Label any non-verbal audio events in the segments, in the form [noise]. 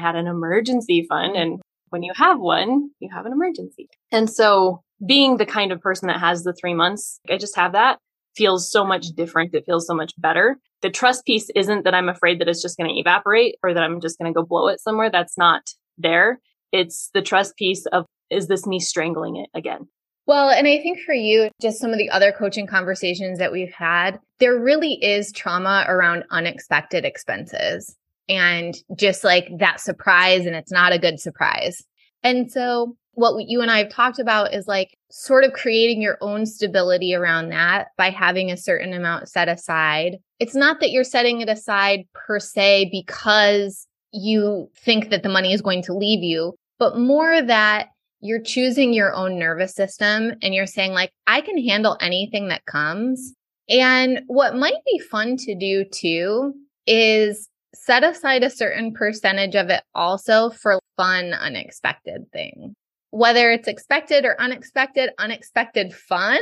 Had an emergency fund. And when you have one, you have an emergency. And so being the kind of person that has the three months, I just have that feels so much different. It feels so much better. The trust piece isn't that I'm afraid that it's just going to evaporate or that I'm just going to go blow it somewhere. That's not there. It's the trust piece of, is this me strangling it again? Well, and I think for you, just some of the other coaching conversations that we've had, there really is trauma around unexpected expenses and just like that surprise, and it's not a good surprise. And so what you and I have talked about is like sort of creating your own stability around that by having a certain amount set aside. It's not that you're setting it aside per se because you think that the money is going to leave you, but more that you're choosing your own nervous system and you're saying, like, I can handle anything that comes. And what might be fun to do too is set aside a certain percentage of it also for fun, unexpected things whether it's expected or unexpected, unexpected fun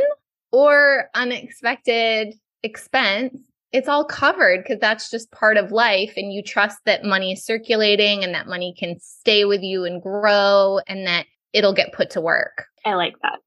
or unexpected expense, it's all covered because that's just part of life. And you trust that money is circulating and that money can stay with you and grow and that it'll get put to work. I like that.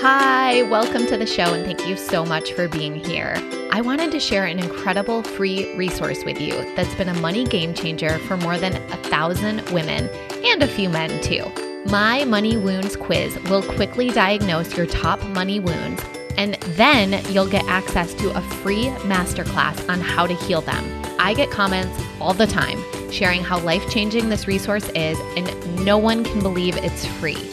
Hi, welcome to the show, and thank you so much for being here. I wanted to share an incredible free resource with you that's been a money game changer for more than a thousand women and a few men too. My Money Wounds quiz will quickly diagnose your top money wounds, and then you'll get access to a free masterclass on how to heal them. I get comments all the time sharing how life changing this resource is, and no one can believe it's free.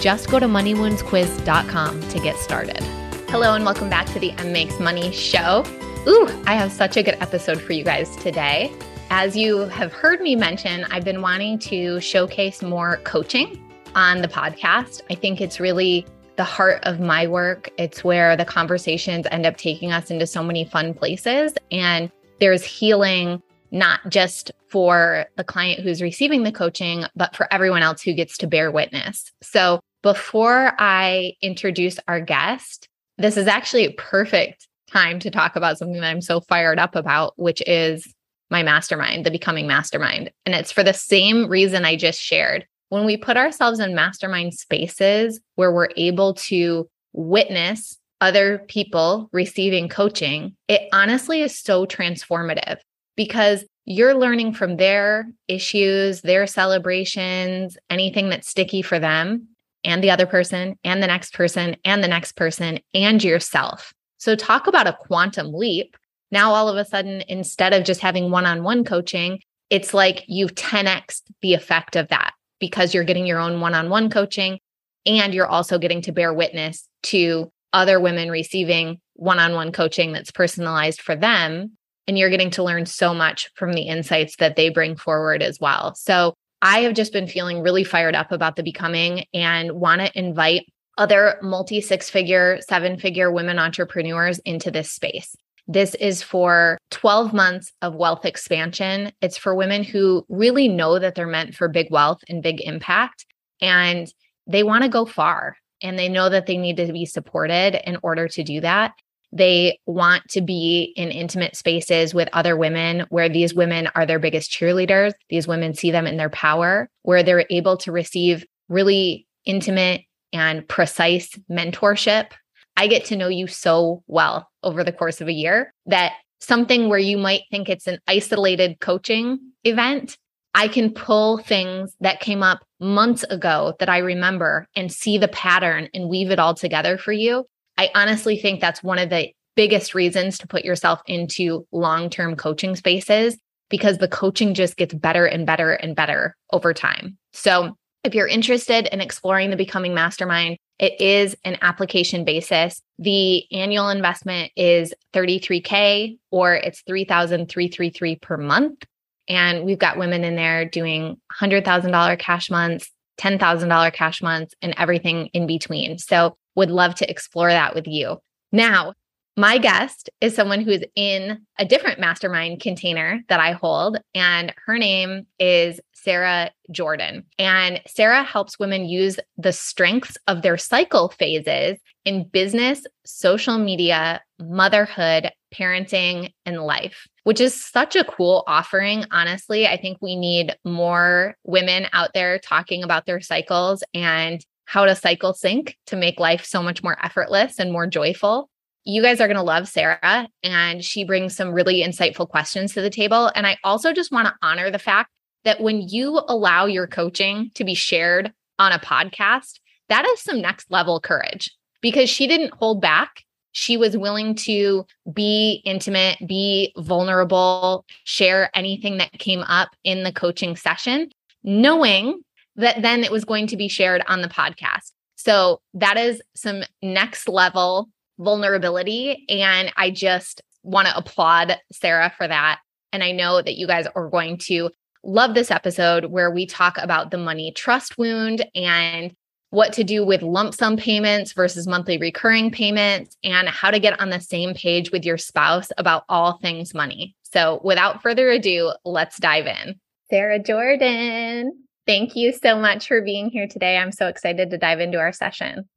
Just go to moneywoundsquiz.com to get started. Hello, and welcome back to the Em Makes Money show. Ooh, I have such a good episode for you guys today. As you have heard me mention, I've been wanting to showcase more coaching on the podcast. I think it's really the heart of my work. It's where the conversations end up taking us into so many fun places. And there's healing not just for the client who's receiving the coaching, but for everyone else who gets to bear witness. So before I introduce our guest, this is actually a perfect time to talk about something that I'm so fired up about, which is my mastermind, the Becoming Mastermind. And it's for the same reason I just shared. When we put ourselves in mastermind spaces where we're able to witness other people receiving coaching, it honestly is so transformative because you're learning from their issues, their celebrations, anything that's sticky for them and the other person and the next person and the next person and yourself. So, talk about a quantum leap. Now, all of a sudden, instead of just having one on one coaching, it's like you've 10x the effect of that because you're getting your own one on one coaching and you're also getting to bear witness to other women receiving one on one coaching that's personalized for them. And you're getting to learn so much from the insights that they bring forward as well. So, I have just been feeling really fired up about the becoming and want to invite other multi six figure, seven figure women entrepreneurs into this space. This is for 12 months of wealth expansion. It's for women who really know that they're meant for big wealth and big impact, and they want to go far and they know that they need to be supported in order to do that. They want to be in intimate spaces with other women where these women are their biggest cheerleaders. These women see them in their power, where they're able to receive really intimate and precise mentorship. I get to know you so well over the course of a year that something where you might think it's an isolated coaching event, I can pull things that came up months ago that I remember and see the pattern and weave it all together for you I honestly think that's one of the biggest reasons to put yourself into long term coaching spaces because the coaching just gets better and better and better over time. So, if you're interested in exploring the Becoming Mastermind, it is an application basis. The annual investment is 33K or it's 3,333 per month. And we've got women in there doing $100,000 cash months, $10,000 cash months, and everything in between. So would love to explore that with you. Now, my guest is someone who is in a different mastermind container that I hold, and her name is Sarah Jordan. And Sarah helps women use the strengths of their cycle phases in business, social media, motherhood, parenting, and life, which is such a cool offering. Honestly, I think we need more women out there talking about their cycles and how to cycle sync to make life so much more effortless and more joyful. You guys are going to love Sarah, and she brings some really insightful questions to the table. And I also just want to honor the fact that when you allow your coaching to be shared on a podcast, that is some next level courage because she didn't hold back. She was willing to be intimate, be vulnerable, share anything that came up in the coaching session, knowing that then it was going to be shared on the podcast. So that is some next level vulnerability. And I just want to applaud Sarah for that. And I know that you guys are going to love this episode where we talk about the money trust wound and what to do with lump sum payments versus monthly recurring payments, and how to get on the same page with your spouse about all things money. So, without further ado, let's dive in. Sarah Jordan, thank you so much for being here today. I'm so excited to dive into our session.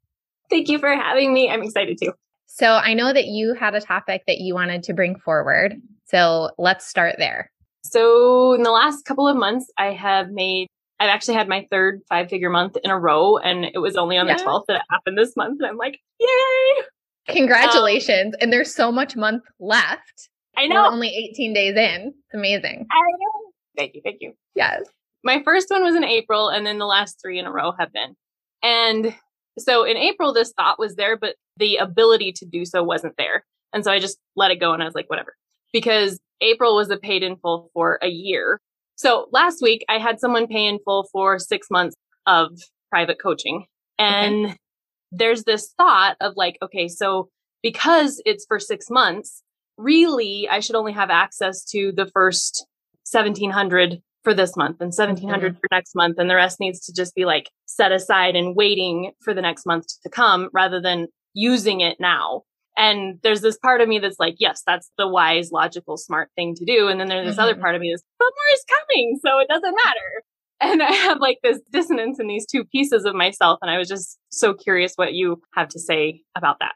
Thank you for having me. I'm excited too. So, I know that you had a topic that you wanted to bring forward. So, let's start there. So, in the last couple of months, I have made I've actually had my third five figure month in a row, and it was only on yeah. the 12th that it happened this month. And I'm like, yay! Congratulations. Um, and there's so much month left. I know. We're only 18 days in. It's amazing. I know. Thank you. Thank you. Yes. My first one was in April, and then the last three in a row have been. And so in April, this thought was there, but the ability to do so wasn't there. And so I just let it go and I was like, whatever. Because April was a paid in full for a year so last week I had someone pay in full for six months of private coaching. And okay. there's this thought of like, okay, so because it's for six months, really I should only have access to the first 1700 for this month and 1700 mm-hmm. for next month. And the rest needs to just be like set aside and waiting for the next month to come rather than using it now. And there's this part of me that's like, yes, that's the wise, logical, smart thing to do. And then there's this mm-hmm. other part of me that's, but more is coming. So it doesn't matter. And I have like this dissonance in these two pieces of myself. And I was just so curious what you have to say about that.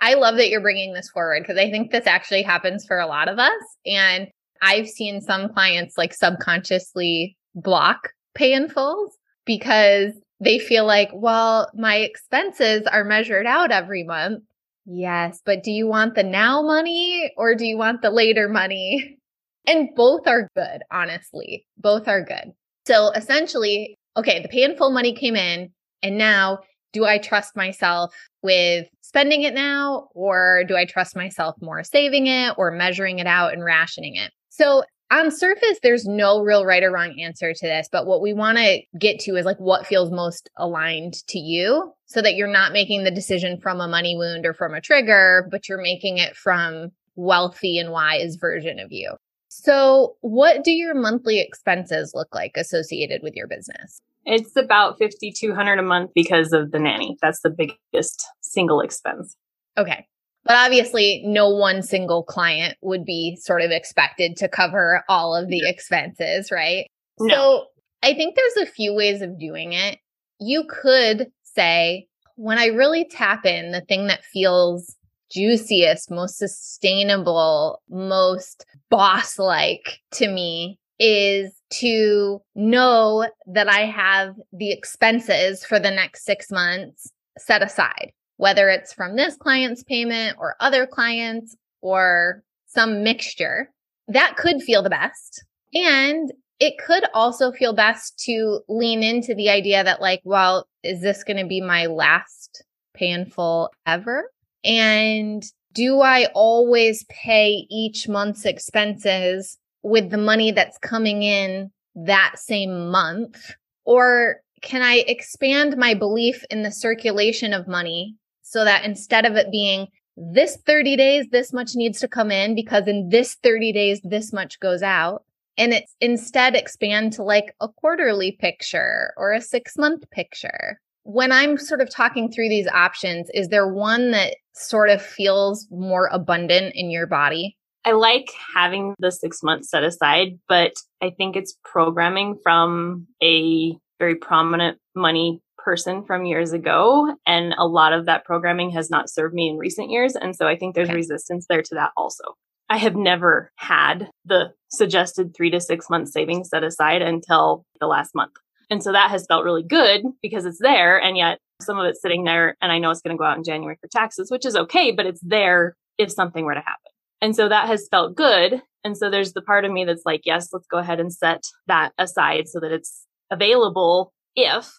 I love that you're bringing this forward because I think this actually happens for a lot of us. And I've seen some clients like subconsciously block pay in fulls because they feel like, well, my expenses are measured out every month. Yes, but do you want the now money or do you want the later money? And both are good, honestly. Both are good. So essentially, okay, the pay in full money came in, and now do I trust myself with spending it now, or do I trust myself more saving it or measuring it out and rationing it? So on surface, there's no real right or wrong answer to this, but what we want to get to is like what feels most aligned to you so that you're not making the decision from a money wound or from a trigger, but you're making it from wealthy and wise version of you. So, what do your monthly expenses look like associated with your business? It's about 5200 a month because of the nanny. That's the biggest single expense. Okay. But obviously, no one single client would be sort of expected to cover all of the expenses, right? No. So I think there's a few ways of doing it. You could say, when I really tap in, the thing that feels juiciest, most sustainable, most boss like to me is to know that I have the expenses for the next six months set aside whether it's from this client's payment or other clients or some mixture, that could feel the best. And it could also feel best to lean into the idea that, like, well, is this going to be my last painful ever? And do I always pay each month's expenses with the money that's coming in that same month? Or can I expand my belief in the circulation of money so that instead of it being this 30 days, this much needs to come in because in this 30 days, this much goes out. And it's instead expand to like a quarterly picture or a six month picture. When I'm sort of talking through these options, is there one that sort of feels more abundant in your body? I like having the six months set aside, but I think it's programming from a very prominent money person from years ago. And a lot of that programming has not served me in recent years. And so I think there's okay. resistance there to that also. I have never had the suggested three to six months savings set aside until the last month. And so that has felt really good because it's there. And yet some of it's sitting there and I know it's going to go out in January for taxes, which is okay, but it's there if something were to happen. And so that has felt good. And so there's the part of me that's like, yes, let's go ahead and set that aside so that it's available if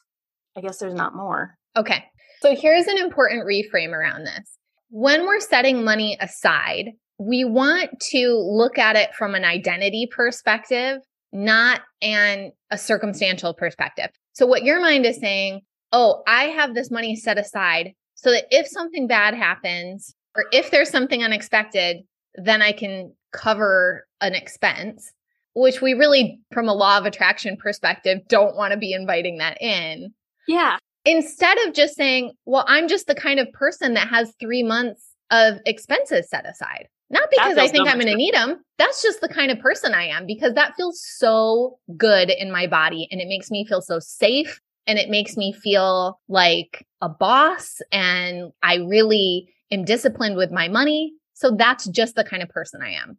I guess there's not more. Okay. So here's an important reframe around this. When we're setting money aside, we want to look at it from an identity perspective, not an a circumstantial perspective. So what your mind is saying, oh, I have this money set aside so that if something bad happens or if there's something unexpected, then I can cover an expense, which we really, from a law of attraction perspective, don't want to be inviting that in. Yeah. Instead of just saying, well, I'm just the kind of person that has three months of expenses set aside. Not because I think so I'm going to need them. That's just the kind of person I am because that feels so good in my body and it makes me feel so safe and it makes me feel like a boss and I really am disciplined with my money. So that's just the kind of person I am.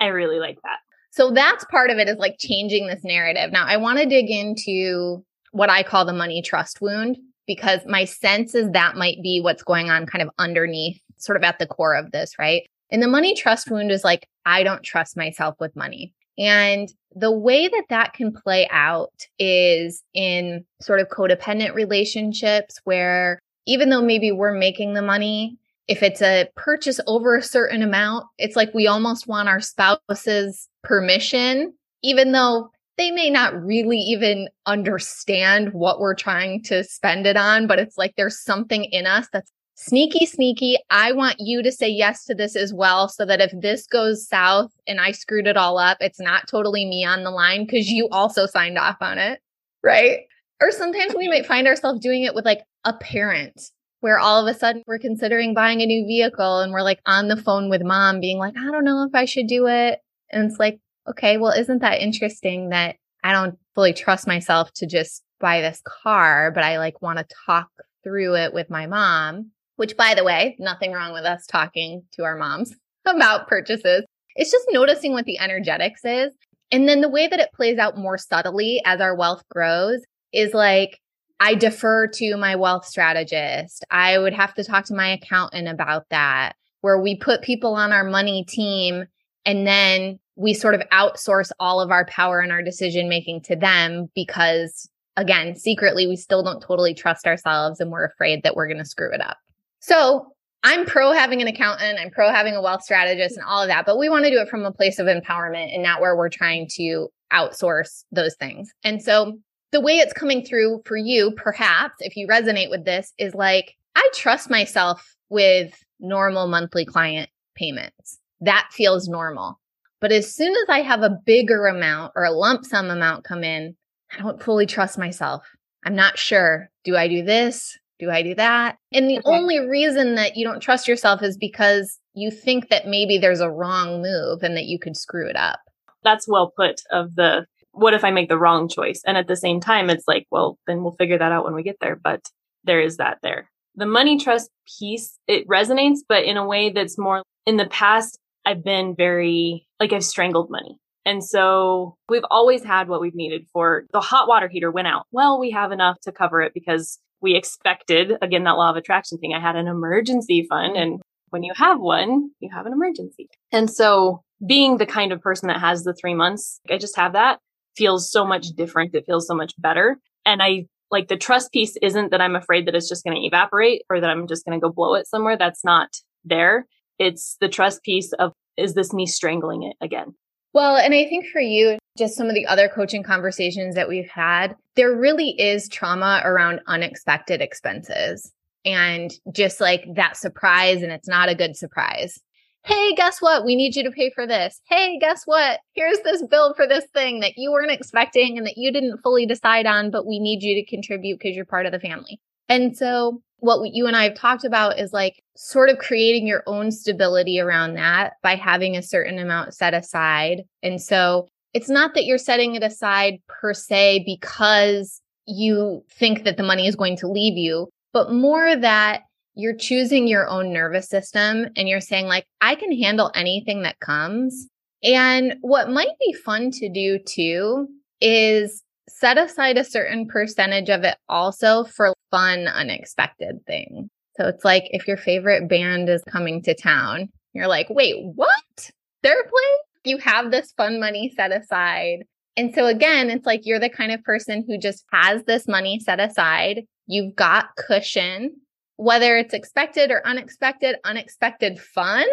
I really like that. So that's part of it is like changing this narrative. Now, I want to dig into what I call the money trust wound because my sense is that might be what's going on kind of underneath, sort of at the core of this, right? And the money trust wound is like, I don't trust myself with money. And the way that that can play out is in sort of codependent relationships where even though maybe we're making the money, if it's a purchase over a certain amount, it's like we almost want our spouse's permission, even though they may not really even understand what we're trying to spend it on, but it's like there's something in us that's sneaky, sneaky. I want you to say yes to this as well. So that if this goes south and I screwed it all up, it's not totally me on the line because you also signed off on it. Right. Or sometimes we might find ourselves doing it with like a parent where all of a sudden we're considering buying a new vehicle and we're like on the phone with mom being like, I don't know if I should do it. And it's like, okay, well, isn't that interesting that I don't fully trust myself to just buy this car, but I like want to talk through it with my mom, which by the way, nothing wrong with us talking to our moms [laughs] about purchases. It's just noticing what the energetics is. And then the way that it plays out more subtly as our wealth grows is like, I defer to my wealth strategist. I would have to talk to my accountant about that, where we put people on our money team and then we sort of outsource all of our power and our decision making to them because again, secretly, we still don't totally trust ourselves and we're afraid that we're going to screw it up. So I'm pro having an accountant, I'm pro having a wealth strategist and all of that, but we want to do it from a place of empowerment and not where we're trying to outsource those things. And so the way it's coming through for you, perhaps if you resonate with this, is like, I trust myself with normal monthly client payments. That feels normal. But as soon as I have a bigger amount or a lump sum amount come in, I don't fully trust myself. I'm not sure. Do I do this? Do I do that? And the okay. only reason that you don't trust yourself is because you think that maybe there's a wrong move and that you could screw it up. That's well put of the what if I make the wrong choice? And at the same time, it's like, well, then we'll figure that out when we get there. But there is that there. The money trust piece, it resonates, but in a way that's more in the past, I've been very like I've strangled money. And so we've always had what we've needed for the hot water heater went out. Well, we have enough to cover it because we expected, again, that law of attraction thing. I had an emergency fund. And when you have one, you have an emergency. And so being the kind of person that has the three months, I just have that feels so much different. It feels so much better. And I like the trust piece isn't that I'm afraid that it's just going to evaporate or that I'm just going to go blow it somewhere. That's not there. It's the trust piece of, is this me strangling it again? Well, and I think for you, just some of the other coaching conversations that we've had, there really is trauma around unexpected expenses and just like that surprise, and it's not a good surprise. Hey, guess what? We need you to pay for this. Hey, guess what? Here's this bill for this thing that you weren't expecting and that you didn't fully decide on, but we need you to contribute because you're part of the family. And so what you and I have talked about is like sort of creating your own stability around that by having a certain amount set aside. And so it's not that you're setting it aside per se because you think that the money is going to leave you, but more that you're choosing your own nervous system and you're saying, like, I can handle anything that comes. And what might be fun to do too is set aside a certain percentage of it also for fun, unexpected things. So it's like if your favorite band is coming to town, you're like, wait, what? They're playing? You have this fun money set aside. And so again, it's like you're the kind of person who just has this money set aside. You've got cushion, whether it's expected or unexpected, unexpected fun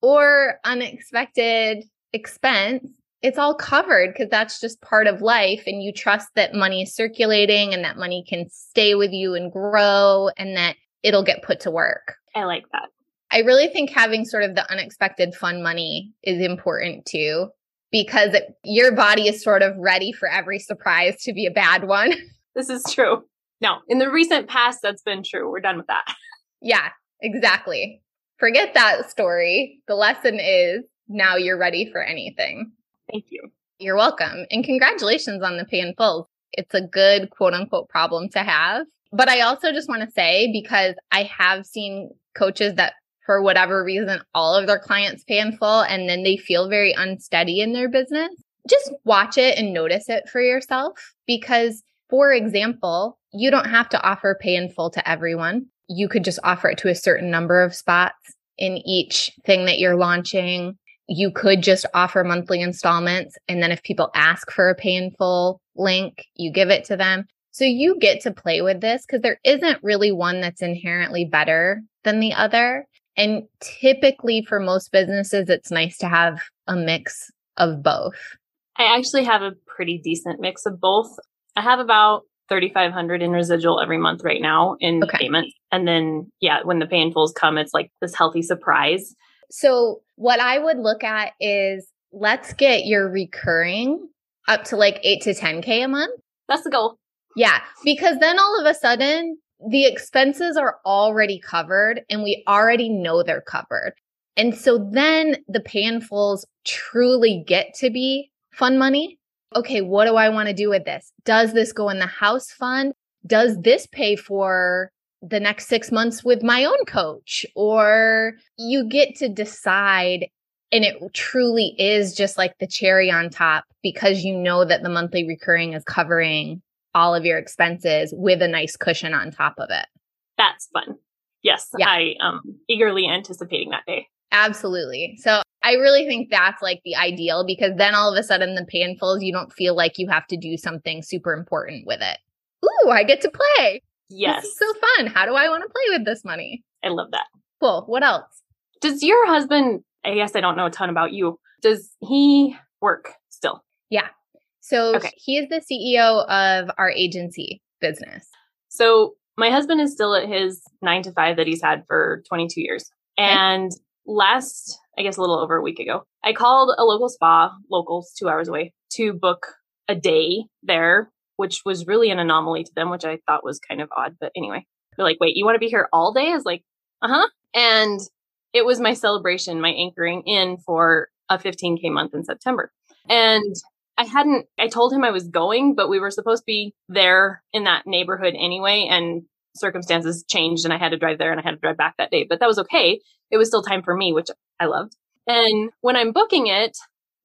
or unexpected expense it's all covered because that's just part of life. And you trust that money is circulating and that money can stay with you and grow and that it'll get put to work. I like that. I really think having sort of the unexpected fun money is important too, because it, your body is sort of ready for every surprise to be a bad one. [laughs] This is true. No, in the recent past, that's been true. We're done with that. [laughs] Yeah, exactly. Forget that story. The lesson is now you're ready for anything. Thank you. You're welcome. And congratulations on the pay in full. It's a good quote unquote problem to have. But I also just want to say, because I have seen coaches that for whatever reason, all of their clients pay in full and then they feel very unsteady in their business. Just watch it and notice it for yourself. Because, for example, you don't have to offer pay in full to everyone. You could just offer it to a certain number of spots in each thing that you're launching you could just offer monthly installments. And then if people ask for a pay in full link, you give it to them. So you get to play with this because there isn't really one that's inherently better than the other. And typically for most businesses, it's nice to have a mix of both. I actually have a pretty decent mix of both. I have about 3500 in residual every month right now in okay. payments. And then, yeah, when the in come, it's like this healthy surprise. So, what I would look at is let's get your recurring up to like 8 to 10K a month. That's the goal. Yeah. Because then all of a sudden, the expenses are already covered and we already know they're covered. And so then the in truly get to be fun money. Okay, what do I want to do with this? Does this go in the house fund? Does this pay for the next six months with my own coach, or you get to decide. And it truly is just like the cherry on top because you know that the monthly recurring is covering all of your expenses with a nice cushion on top of it. That's fun. Yes, yeah. I am eagerly anticipating that day. Absolutely. So I really think that's like the ideal because then all of a sudden the in you don't feel like you have to do something super important with it. Ooh, I get to play. Yes. so fun. How do I want to play with this money? I love that. Cool. What else? Does your husband, I guess I don't know a ton about you, does he work still? Yeah. So okay. he is the CEO of our agency business. So my husband is still at his nine to five that he's had for 22 years. And last, I guess a little over a week ago, I called a local spa, locals two hours away, to book a day there which was really an anomaly to them, which I thought was kind of odd. But anyway, they're like, wait, you want to be here all day? I was like, uh huh. And it was my celebration, my anchoring in for a 15K month in September. And I hadn't, I told him I was going, but we were supposed to be there in that neighborhood anyway. And circumstances changed and I had to drive there and I had to drive back that day. But that was okay. It was still time for me, which I loved. And when I'm booking it,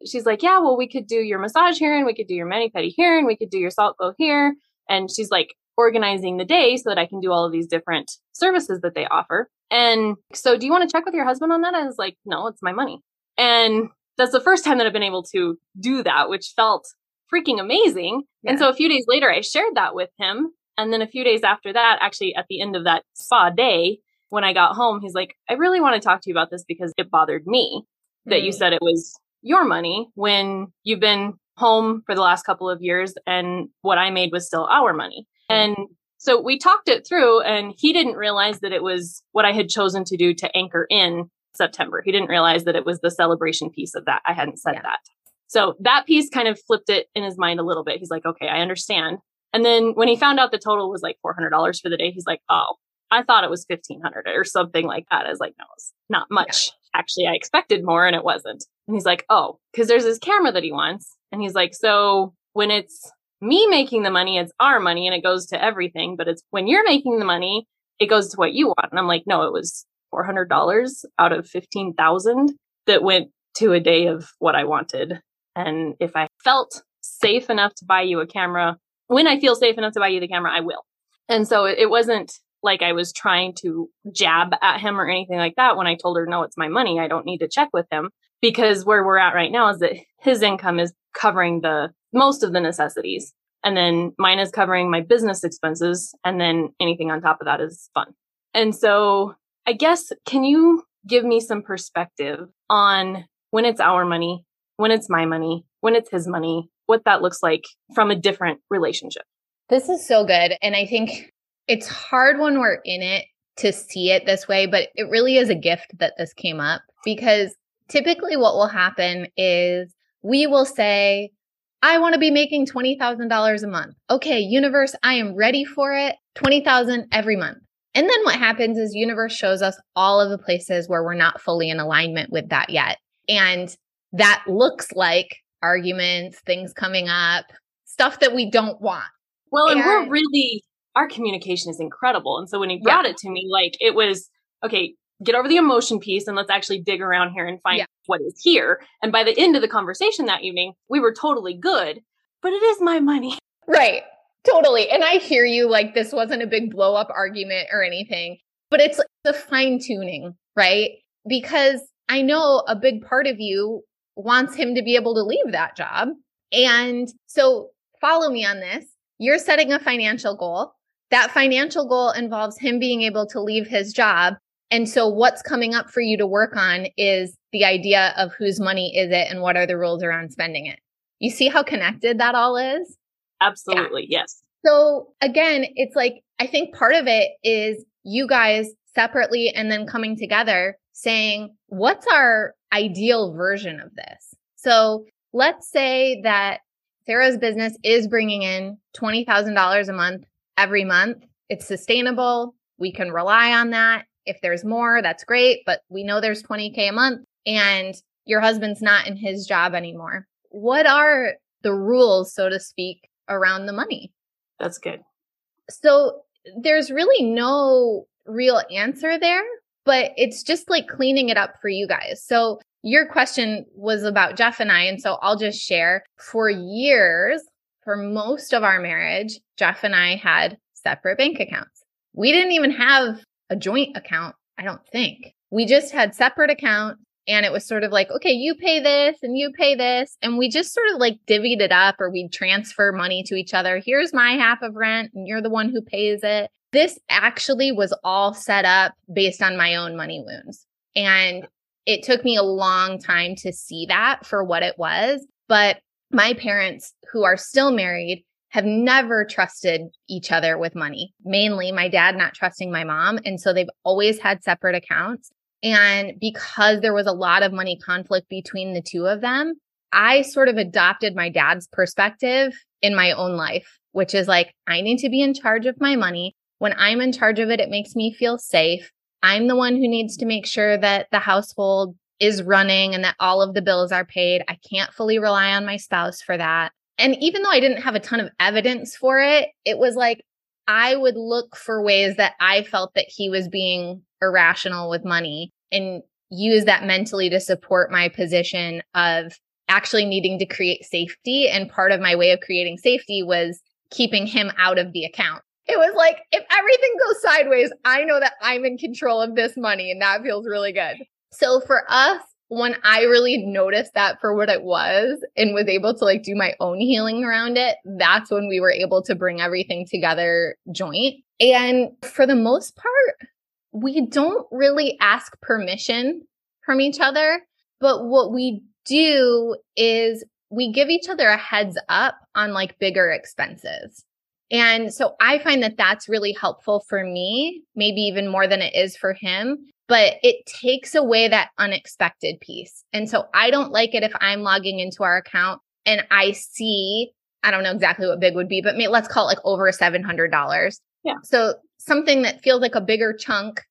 she's like, yeah, well, we could do your massage here and we could do your mani pedi here and we could do your salt glow here. And she's like organizing the day so that I can do all of these different services that they offer. And so, do you want to check with your husband on that? I was like, no, it's my money. And that's the first time that I've been able to do that, which felt freaking amazing. Yeah. And so a few days later, I shared that with him. And then a few days after that, actually at the end of that spa day, when I got home, he's like, I really want to talk to you about this because it bothered me that mm. you said it was your money when you've been home for the last couple of years and what I made was still our money. And so we talked it through and he didn't realize that it was what I had chosen to do to anchor in September. He didn't realize that it was the celebration piece of that. I hadn't said yeah. that. So that piece kind of flipped it in his mind a little bit. He's like, okay, I understand. And then when he found out the total was like $400 for the day, he's like, oh, I thought it was 1500 or something like that. I was like, no, it's not much. Yeah. Actually, I expected more and it wasn't. And he's like, oh, because there's this camera that he wants. And he's like, so when it's me making the money, it's our money and it goes to everything. But it's when you're making the money, it goes to what you want. And I'm like, no, it was $400 out of 15,000 that went to a day of what I wanted. And if I felt safe enough to buy you a camera, when I feel safe enough to buy you the camera, I will. And so it wasn't like I was trying to jab at him or anything like that when I told her, no, it's my money. I don't need to check with him because where we're at right now is that his income is covering the most of the necessities. And then mine is covering my business expenses. And then anything on top of that is fun. And so I guess, can you give me some perspective on when it's our money, when it's my money, when it's his money, what that looks like from a different relationship? This is so good. And I think it's hard when we're in it to see it this way, but it really is a gift that this came up because typically what will happen is we will say, I want to be making $20,000 a month. Okay, universe, I am ready for it. 20,000 every month. And then what happens is universe shows us all of the places where we're not fully in alignment with that yet. And that looks like arguments, things coming up, stuff that we don't want. Well, and, and we're really our communication is incredible. And so when he brought yeah. it to me, like it was, okay, get over the emotion piece and let's actually dig around here and find yeah. what is here. And by the end of the conversation that evening, we were totally good, but it is my money. [laughs] Right. Totally. And I hear you like this wasn't a big blow up argument or anything, but it's the fine tuning, right? Because I know a big part of you wants him to be able to leave that job. And so follow me on this. You're setting a financial goal that financial goal involves him being able to leave his job. And so what's coming up for you to work on is the idea of whose money is it and what are the rules around spending it. You see how connected that all is? Absolutely. Yeah. Yes. So again, it's like, I think part of it is you guys separately and then coming together saying, what's our ideal version of this? So let's say that Sarah's business is bringing in $20,000 a month every month. It's sustainable. We can rely on that. If there's more, that's great, but we know there's 20K a month and your husband's not in his job anymore. What are the rules, so to speak, around the money? That's good. So there's really no real answer there, but it's just like cleaning it up for you guys. So your question was about Jeff and I. And so I'll just share for years, for most of our marriage, Jeff and I had separate bank accounts. We didn't even have a joint account, I don't think. We just had separate accounts and it was sort of like, okay, you pay this and you pay this. And we just sort of like divvied it up or we'd transfer money to each other. Here's my half of rent and you're the one who pays it. This actually was all set up based on my own money wounds. And it took me a long time to see that for what it was. But my parents, who are still married, have never trusted each other with money. Mainly my dad not trusting my mom. And so they've always had separate accounts. And because there was a lot of money conflict between the two of them, I sort of adopted my dad's perspective in my own life, which is like, I need to be in charge of my money. When I'm in charge of it, it makes me feel safe. I'm the one who needs to make sure that the household is running and that all of the bills are paid. I can't fully rely on my spouse for that. And even though I didn't have a ton of evidence for it, it was like I would look for ways that I felt that he was being irrational with money and use that mentally to support my position of actually needing to create safety. And part of my way of creating safety was keeping him out of the account. It was like, if everything goes sideways, I know that I'm in control of this money and that feels really good. So for us, when I really noticed that for what it was and was able to like do my own healing around it, that's when we were able to bring everything together joint. And for the most part, we don't really ask permission from each other. But what we do is we give each other a heads up on like bigger expenses. And so I find that that's really helpful for me, maybe even more than it is for him, but it takes away that unexpected piece. And so I don't like it if I'm logging into our account and I see, I don't know exactly what big would be, but let's call it like over $700. Yeah. So something that feels like a bigger chunk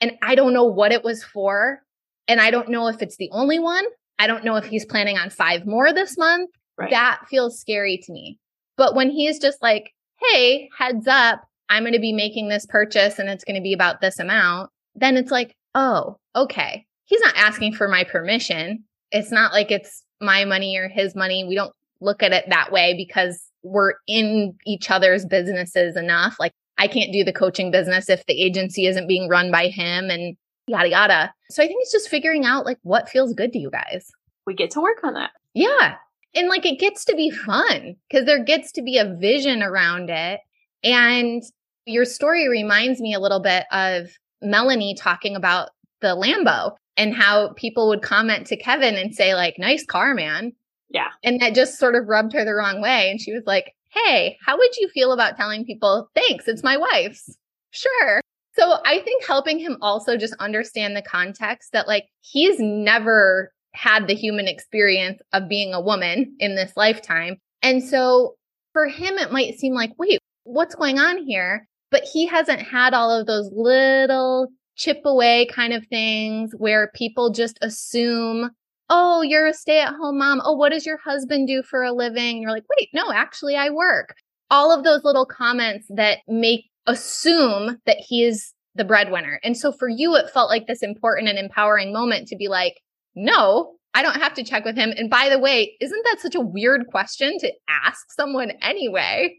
and I don't know what it was for. And I don't know if it's the only one. I don't know if he's planning on five more this month. Right. That feels scary to me. But when he's just like, Hey, heads up, I'm going to be making this purchase and it's going to be about this amount, then it's like, oh, okay. He's not asking for my permission. It's not like it's my money or his money. We don't look at it that way because we're in each other's businesses enough. Like I can't do the coaching business if the agency isn't being run by him and yada yada. So I think it's just figuring out like what feels good to you guys. We get to work on that. Yeah. And like it gets to be fun because there gets to be a vision around it. And your story reminds me a little bit of Melanie talking about the Lambo and how people would comment to Kevin and say, like, nice car, man. Yeah. And that just sort of rubbed her the wrong way. And she was like, hey, how would you feel about telling people, thanks, it's my wife's? Sure. So I think helping him also just understand the context that, like, he's never had the human experience of being a woman in this lifetime. And so for him, it might seem like, wait, what's going on here? But he hasn't had all of those little chip away kind of things where people just assume, oh, you're a stay at home mom. Oh, what does your husband do for a living? You're like, wait, no, actually, I work. All of those little comments that make assume that he is the breadwinner. And so for you, it felt like this important and empowering moment to be like, no, I don't have to check with him. And by the way, isn't that such a weird question to ask someone anyway?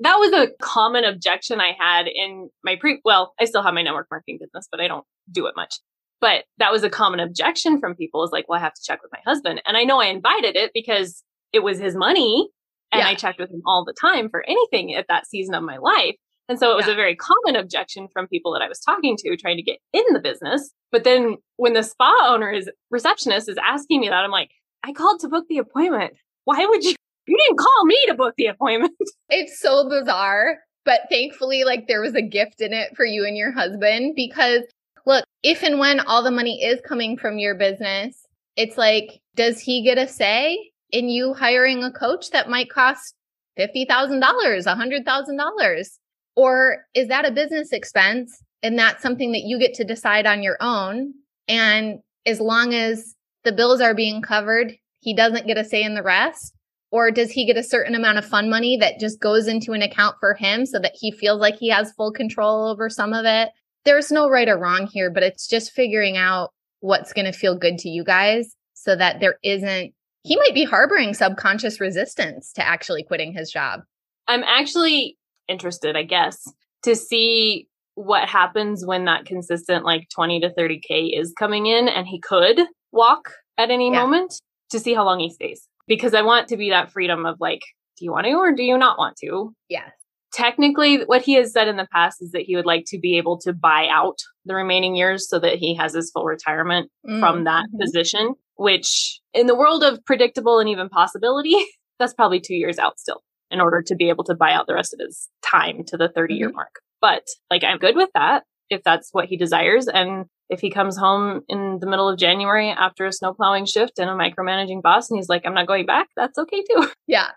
That was a common objection I had in my pre, well, I still have my network marketing business, but I don't do it much. But that was a common objection from people is like, well, I have to check with my husband. And I know I invited it because it was his money and yeah. I checked with him all the time for anything at that season of my life. And so it was yeah. a very common objection from people that I was talking to trying to get in the business. But then when the spa owner is receptionist is asking me that, I'm like, I called to book the appointment. Why would you you didn't call me to book the appointment. [laughs] It's so bizarre. But thankfully, like there was a gift in it for you and your husband because look, if and when all the money is coming from your business, it's like, does he get a say in you hiring a coach that might cost $50,000, $100,000? Or is that a business expense and that's something that you get to decide on your own? And as long as the bills are being covered, he doesn't get a say in the rest. Or does he get a certain amount of fund money that just goes into an account for him so that he feels like he has full control over some of it? There's no right or wrong here, but it's just figuring out what's going to feel good to you guys so that there isn't, he might be harboring subconscious resistance to actually quitting his job. I'm actually interested, I guess, to see what happens when that consistent like 20 to 30K is coming in and he could walk at any yeah. moment to see how long he stays because I want to be that freedom of like, do you want to or do you not want to? Yes. Technically, what he has said in the past is that he would like to be able to buy out the remaining years so that he has his full retirement mm-hmm. from that mm-hmm. position, which in the world of predictable and even possibility, [laughs] that's probably two years out still in order to be able to buy out the rest of his time to the 30 year mm-hmm. mark. But like, I'm good with that if that's what he desires. And if he comes home in the middle of January after a snow plowing shift and a micromanaging boss and he's like, I'm not going back, that's okay too. [laughs] Yeah.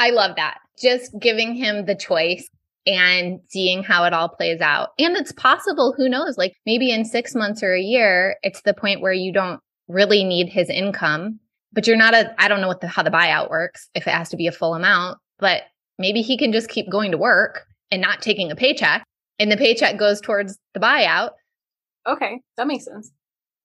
I love that. Just giving him the choice and seeing how it all plays out. And it's possible, who knows, like maybe in six months or a year, it's the point where you don't really need his income, but you're not a, I don't know what the, how the buyout works, if it has to be a full amount, but maybe he can just keep going to work and not taking a paycheck and the paycheck goes towards the buyout Okay, that makes sense.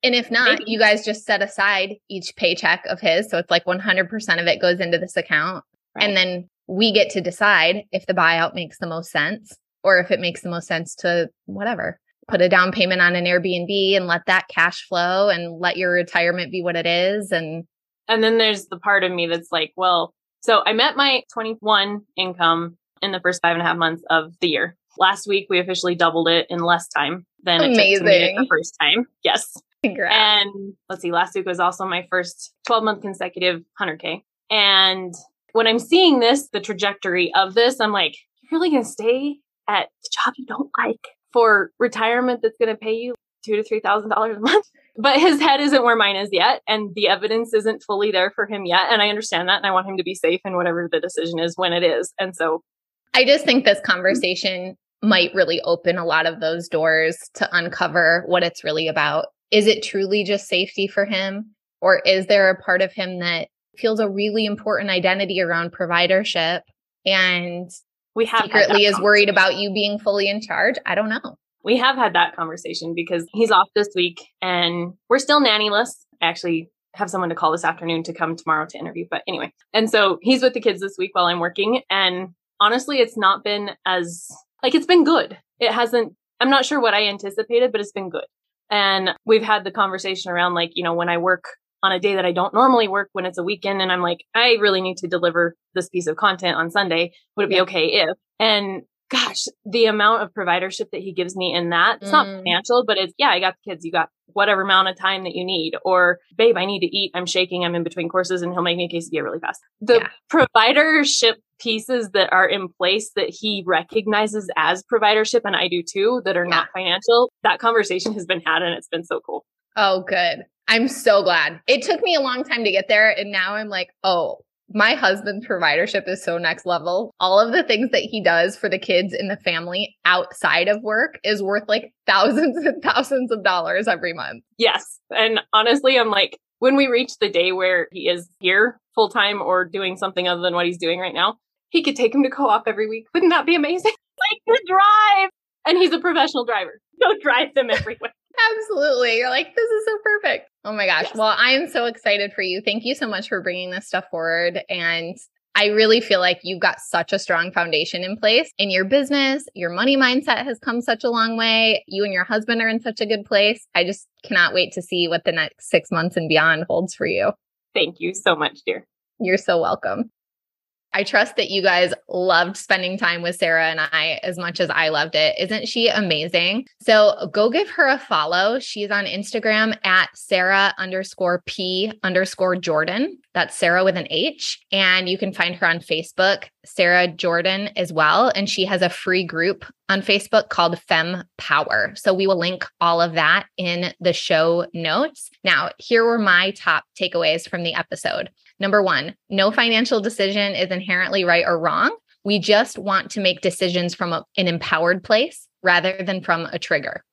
And if not, Maybe. you guys just set aside each paycheck of his. So it's like 100% of it goes into this account. Right. And then we get to decide if the buyout makes the most sense or if it makes the most sense to whatever. Put a down payment on an Airbnb and let that cash flow and let your retirement be what it is. And and then there's the part of me that's like, well, so I met my 21 income in the first five and a half months of the year. Last week, we officially doubled it in less time than Amazing. it took to meet it the first time. Yes. Congrats. And let's see, last week was also my first 12 month consecutive 100K. And when I'm seeing this, the trajectory of this, I'm like, you're really going to stay at the job you don't like for retirement that's going to pay you two to three thousand dollars a month. But his head isn't where mine is yet, and the evidence isn't fully there for him yet. And I understand that, and I want him to be safe in whatever the decision is when it is. And so, I just think this conversation might really open a lot of those doors to uncover what it's really about. Is it truly just safety for him? Or is there a part of him that feels a really important identity around providership? And we have secretly is worried about you being fully in charge. I don't know. We have had that conversation because he's off this week and we're still nannyless. I actually have someone to call this afternoon to come tomorrow to interview. But anyway, and so he's with the kids this week while I'm working. And honestly, it's not been as like it's been good. It hasn't, I'm not sure what I anticipated, but it's been good. And we've had the conversation around like, you know, when I work on a day that I don't normally work when it's a weekend and I'm like, I really need to deliver this piece of content on Sunday. Would it be okay if? And gosh, the amount of providership that he gives me in that, it's mm. not financial, but it's, yeah, I got the kids. You got whatever amount of time that you need. Or, babe, I need to eat. I'm shaking. I'm in between courses and he'll make me a quesadilla really fast. The yeah. providership pieces that are in place that he recognizes as providership, and I do too, that are yeah. not financial, that conversation has been had and it's been so cool. Oh, good. I'm so glad. It took me a long time to get there. And now I'm like, oh, my husband's providership is so next level. All of the things that he does for the kids in the family outside of work is worth like thousands and thousands of dollars every month. Yes. And honestly, I'm like, when we reach the day where he is here full time or doing something other than what he's doing right now, he could take him to co op every week. Wouldn't that be amazing? [laughs] like to drive. And he's a professional driver. Go drive them everywhere. Absolutely. You're like, this is so perfect. Oh my gosh. Yes. Well, I am so excited for you. Thank you so much for bringing this stuff forward. And I really feel like you've got such a strong foundation in place in your business. Your money mindset has come such a long way. You and your husband are in such a good place. I just cannot wait to see what the next six months and beyond holds for you. Thank you so much, dear. You're so welcome. I trust that you guys loved spending time with Sarah and I as much as I loved it. Isn't she amazing? So go give her a follow. She's on Instagram at Sarah underscore P underscore Jordan. That's Sarah with an H. And you can find her on Facebook, Sarah Jordan as well. And she has a free group on Facebook called Fem Power. So we will link all of that in the show notes. Now, here were my top takeaways from the episode. Number one, no financial decision is inherently right or wrong. We just want to make decisions from a, an empowered place rather than from a trigger.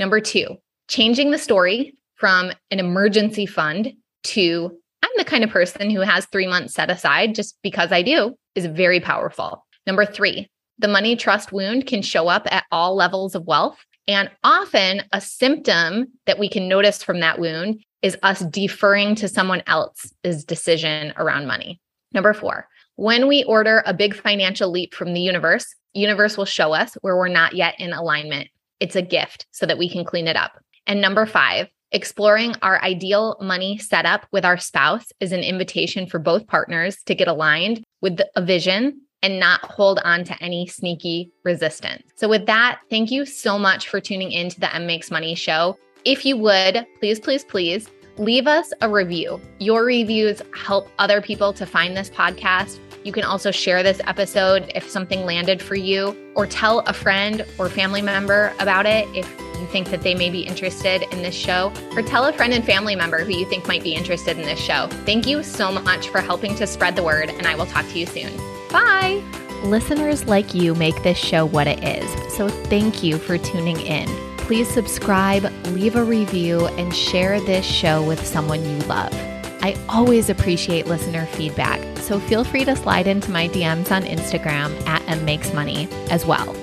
Number two, changing the story from an emergency fund to I'm the kind of person who has three months set aside just because I do is very powerful. Number three, the money trust wound can show up at all levels of wealth. And often a symptom that we can notice from that wound is us deferring to someone else's decision around money. Number four, when we order a big financial leap from the universe, universe will show us where we're not yet in alignment. It's a gift so that we can clean it up. And number five, exploring our ideal money setup with our spouse is an invitation for both partners to get aligned with a vision and not hold on to any sneaky resistance. So, with that, thank you so much for tuning in to the Em Makes Money show. If you would, please, please, please leave us a review. Your reviews help other people to find this podcast. You can also share this episode if something landed for you, or tell a friend or family member about it if you think that they may be interested in this show, or tell a friend and family member who you think might be interested in this show. Thank you so much for helping to spread the word, and I will talk to you soon. Bye. Listeners like you make this show what it is, so thank you for tuning in please subscribe, leave a review, and share this show with someone you love. I always appreciate listener feedback, so feel free to slide into my DMs on Instagram at mmakesmoney as well.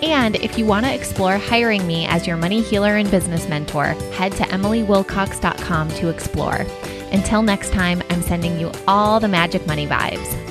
And if you want to explore hiring me as your money healer and business mentor, head to emilywilcox.com to explore. Until next time, I'm sending you all the magic money vibes.